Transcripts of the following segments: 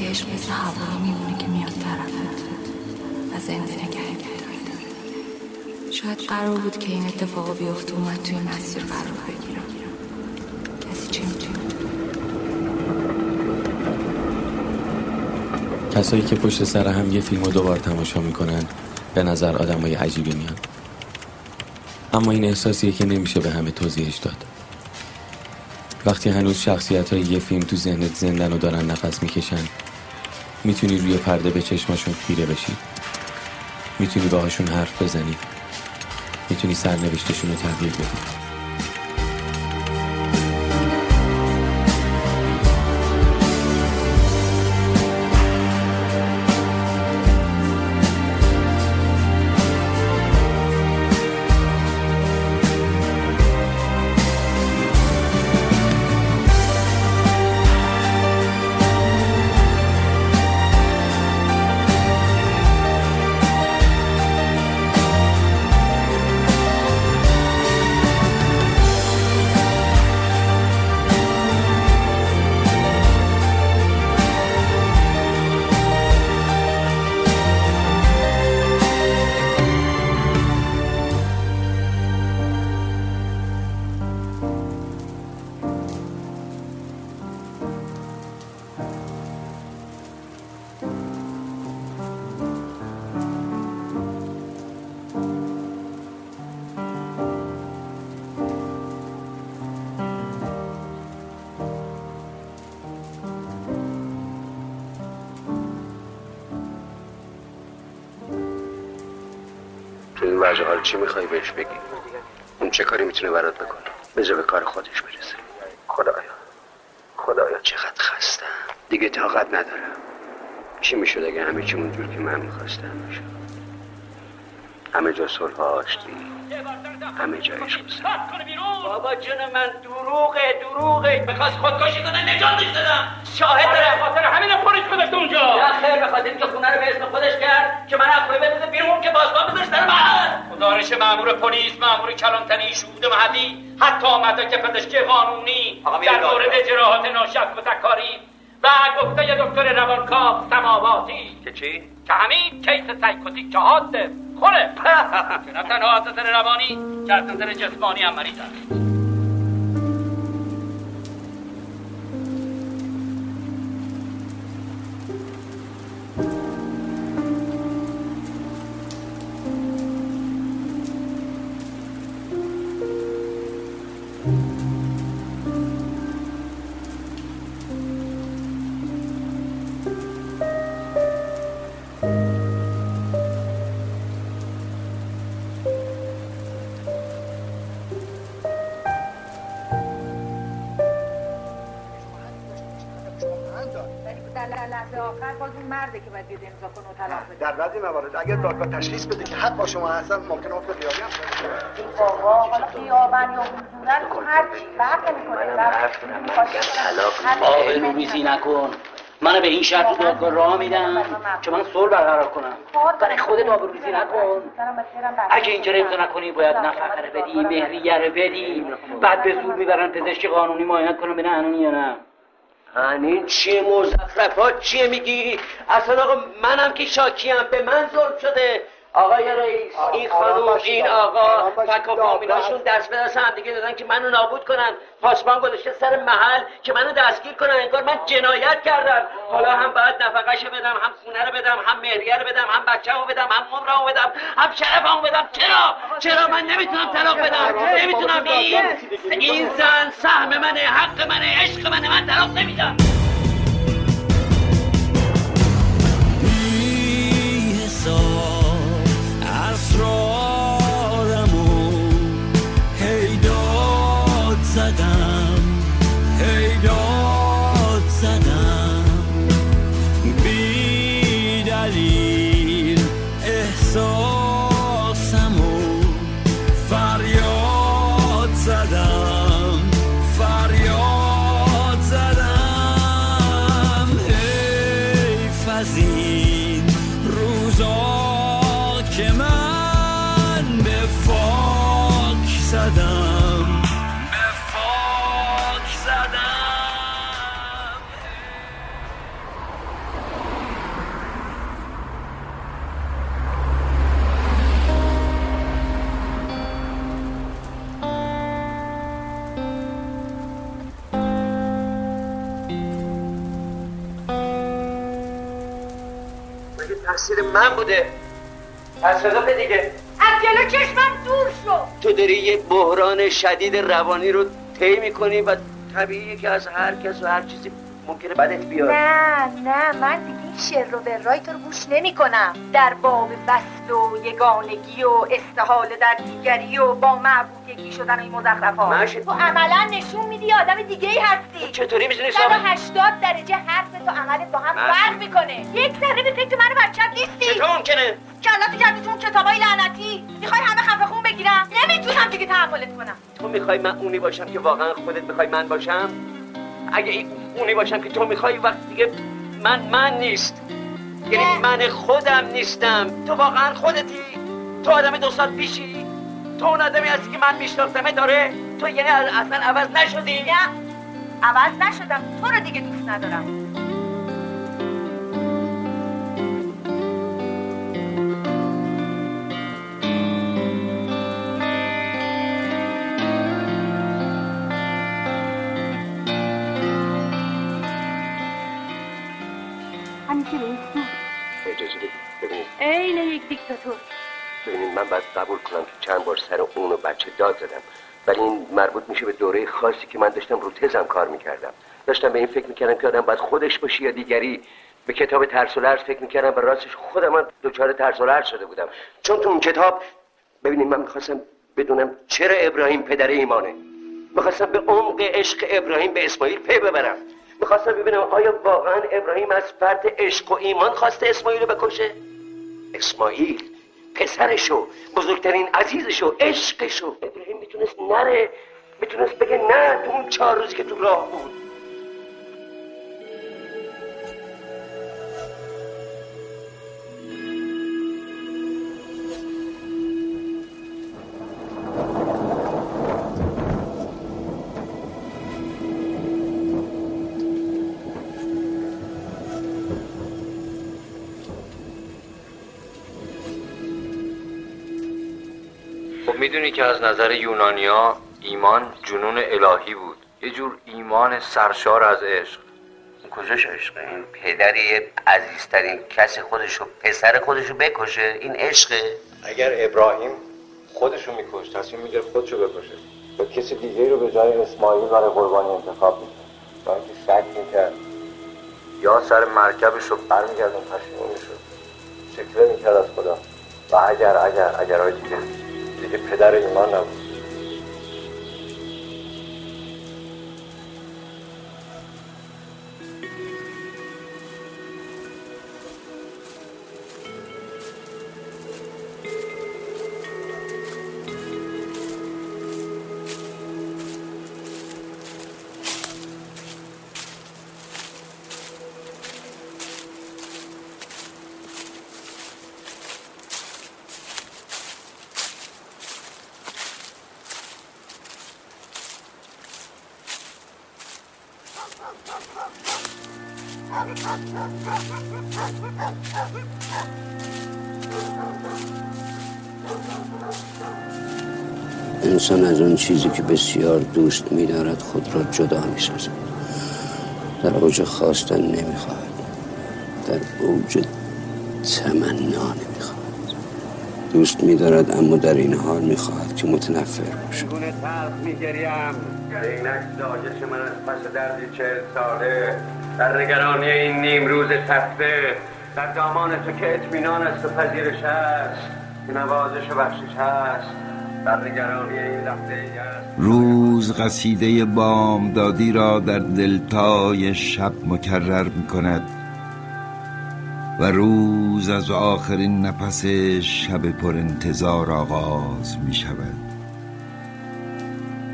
که عشق مثل هوایی میمونه که میاد طرفت و زنده نگه شاید قرار بود که این اتفاق بیفته و من توی مسیر قرار بگیرم کسی چه کسایی که پشت سر هم یه فیلم رو دوبار تماشا می‌کنن به نظر آدم های عجیبی میان. اما این احساسیه که نمیشه به همه توضیحش داد. وقتی هنوز شخصیت های یه فیلم تو ذهنت زندن و دارن نفس می‌کشن می‌تونی روی پرده به چشماشون خیره بشی. می‌تونی باهاشون حرف بزنی. می‌تونی سرنوشتشون رو تغییر بدی. حال چی می‌خوای بهش بگی؟ اون چه کاری می‌تونه برات بکنه بذار به کار خودش برسه. خدایا. خدایا چقدر خستم. دیگه طاقت ندارم. چی می‌شد اگه همه چی اونجور که من می‌خواستم می‌شد؟ همه جا صلح آشتی. همه جا عشق بابا جون من دروغه دروغه. بخواست خودکشی کنه نجاتش دادم شاهد داره خاطر همین پلیس گذاشته اونجا. نه خیر به خاطر اینکه خونه رو به اسم خودش کرد که من اخوی بده بیرون که بازبان بذارش در محل گزارش مامور پلیس مامور کلانتری شهود محلی حتی مدرک پزشکی قانونی. در مورد جراحات ناشک و تکاری و گفته دکتر روانکاو سماواتی. که چی؟ که همین کیس سایکوتیک که حاده خوره نه تنها از نظر روانی که از نظر جسمانی هم مریض در بعضی موارد اگر دادگاه تشخیص بده که حق با شما هستن ممکن افت خیابی هم آقا حالا خیابن یا حضورن هر چی فرق نمی‌کنه. ریزی نکن. من به این شرط دادگاه راه میدم که من صلح برقرار کنم. برای خودت آبروریزی نکن. اگه اینجا امضا نکنی باید نفقه بدی مهریه رو بدی بعد به زور می‌برن پزشک قانونی معاینت کنم ببینن یا نه. این چیه مزخرفات؟ چیه میگی؟ اصلا آقا منم که شاکیم به من ظلم شده. آقای رئیس این خانوم این آقا فک و فامیلاشون دست به دست هم دیگه دادن که منو نابود کنن. پاسبان گذاشته سر محل که منو دستگیر کنن. انگار من جنایت کردم. حالا هم باید نفقهشو بدم هم خونه رو بدم هم مهریه رو بدم هم بچه‌مو بدم هم عمرمو بدم هم شرفمو بدم. چرا؟ چرا من نمی‌تونم طلاق بدم؟ نمی‌تونم. این این زن سهم منه حق منه عشق منه. من طلاق نمیدم. که من به فاک زدم. به فاک زدم. مگه تقصیر من بوده؟ از صدا دیگه. از جلو چشمم دور شو. تو داری یه بحران شدید روانی رو طی می‌کنی و طبیعیه که از هر کس و هر چیزی ممکنه بدت بیاد. نه نه من دیگه این شر و برای تو رو گوش نمی کنم در باب وصل و یگانگی و استحال در دیگری و با معبودگی شدن این مزخرفات. تو عملا نشون میدی آدم دیگه ای هستی چطوری می‌دونی هشتاد درجه حرف تو عملت با هم فرق می‌کنه. یک ذره به فکر منو بچت نیستی. چطور ممکنه؟ کلاتو کردی تو اون کتابای لعنتی. می‌خوای همه خفه خون بگیرم؟ نمی‌تونم دیگه تحملت کنم. تو می‌خوای من اونی باشم که واقعا خودت می‌خوای من باشم؟ اگه اونی باشم که تو می‌خوای وقت دیگه من من نیست. یعنی من خودم نیستم. تو واقعا خودتی. تو آدم دو سال پیشی. تو اون آدمی هستی که من میشناختمه داره تو یعنی اصلا عوض نشدی. نه. عوض نشدم. تو رو دیگه دوست ندارم. من باید قبول کنم که چند بار سر اون و بچه داد زدم. ولی این مربوط میشه به دوره خاصی که من داشتم رو تزم کار می‌کردم. داشتم به این فکر می‌کردم که آدم باید خودش باشه یا دیگری. به کتاب ترس و لرز فکر می‌کردم و راستش خودم من دوچار ترس و لرز شده بودم. چون تو اون کتاب ببینید من می‌خواستم بدونم چرا ابراهیم پدر ایمانه. می‌خواستم به عمق عشق ابراهیم به اسماعیل پی ببرم. می‌خواستم ببینم آیا واقعا ابراهیم از فرد عشق و ایمان خواسته اسماعیل رو بکشه؟ اسماعیل. پسرشو بزرگترین عزیزشو عشقشو. ابراهیم می‌تونست نره می‌تونست بگه نه تو اون چهار روزی که تو راه بود. می‌دونی که از نظر یونانیا ایمان جنون الهی بود. یه جور ایمان سرشار از عشق. کجاش عشق؟ این پدری عزیزترین کس خودشو پسر خودشو بکشه؟ این عشقه. اگر ابراهیم خودشو میکش تصمیم می‌گیره خودشو بکشه. با کسی دیگه رو به جای اسماعیل برای قربانی انتخاب می‌کنه با اینکه شک می‌کرد. یا سر مرکبش رو برمیگردون پشیمون می‌شد شکله می‌کرد از خدا. و اگر اگر اگر های دیگه دیگه پدر ایمان انسان از اون چیزی که بسیار دوست میدارد خود را جدا می‌سازد. در اوج خواستن نمی‌خواهد. در اوج تمنا نمی‌خواهد. دوست میدارد اما در این حال می‌خواهد که متنفر باشد. گونه تلخ میگریم؟ اینک زاجش من از پس دردی چهل ساله در نگرانی این نیم روز تفته در دامان تو که اطمینان است و پذیرش هست که نوازش و بخشش هست. در نگرانی این لحظه روز قصیده بامدادی را در دلتای شب مکرر می کند و روز از آخرین نفس شب پر انتظار آغاز می شود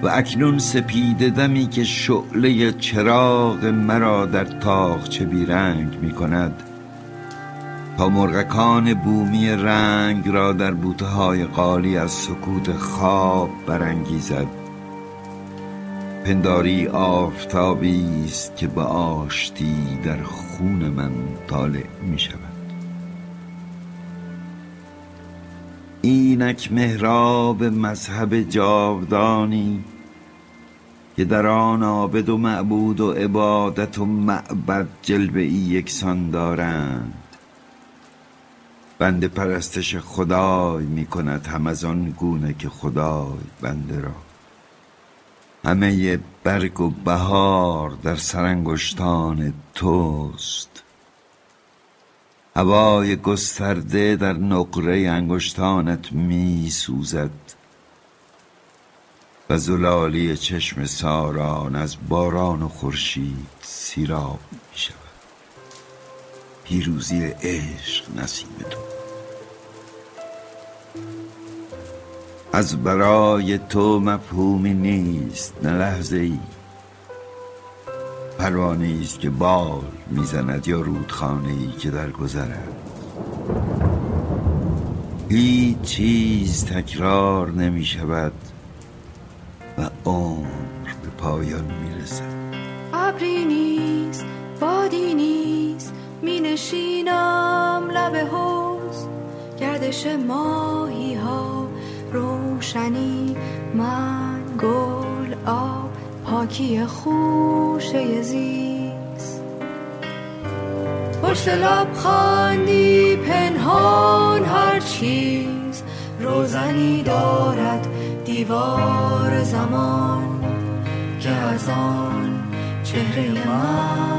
و اکنون سپید دمی که شعله چراغ مرا در تاخچه بیرنگ می کند. تا مرغکان بومی رنگ را در بوته های قالی از سکوت خواب برانگیزد. پنداری آفتابی است که به آشتی در خون من طالع می شود. اینک محراب مذهب جاودانی که در آن عابد و معبود و عبادت و معبد جلوه ای یکسان دارند. بنده پرستش خدای می کند هم از آن گونه که خدای بنده را. همه برگ و بهار در سرانگشتان توست. هوای گسترده در نقره انگشتانت می سوزد و زلالی چشم ساران از باران و خورشید سیراب می شود پیروزی عشق نصیب تو. از برای تو مفهومی نیست نه لحظه ای پروانه است که بال می‌زند یا رودخانه ای که در گذرد. هیچ چیز تکرار نمی شود و عمر به پایان می رسد ابری نیست بادی نیست می نشینم لب حوز گردش ماهی ها روشنی من گل آب. پاکی خوشه زیست. پشت لب خاندی پنهان هر چیز. روزنی دارد دیوار زمان. که از آن چهره من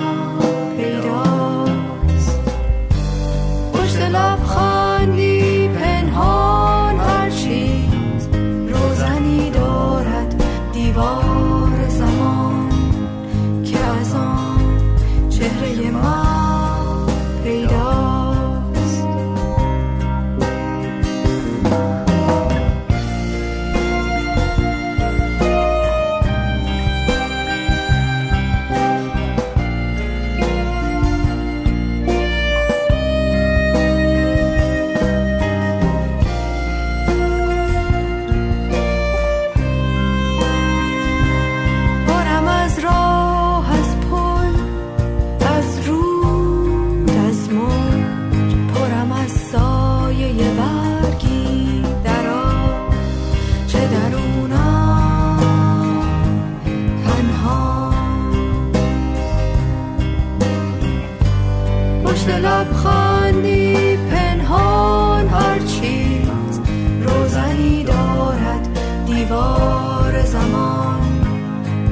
چشم لبخندی پنهان هر چیز روزنی دارد دیوار زمان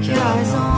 که از آن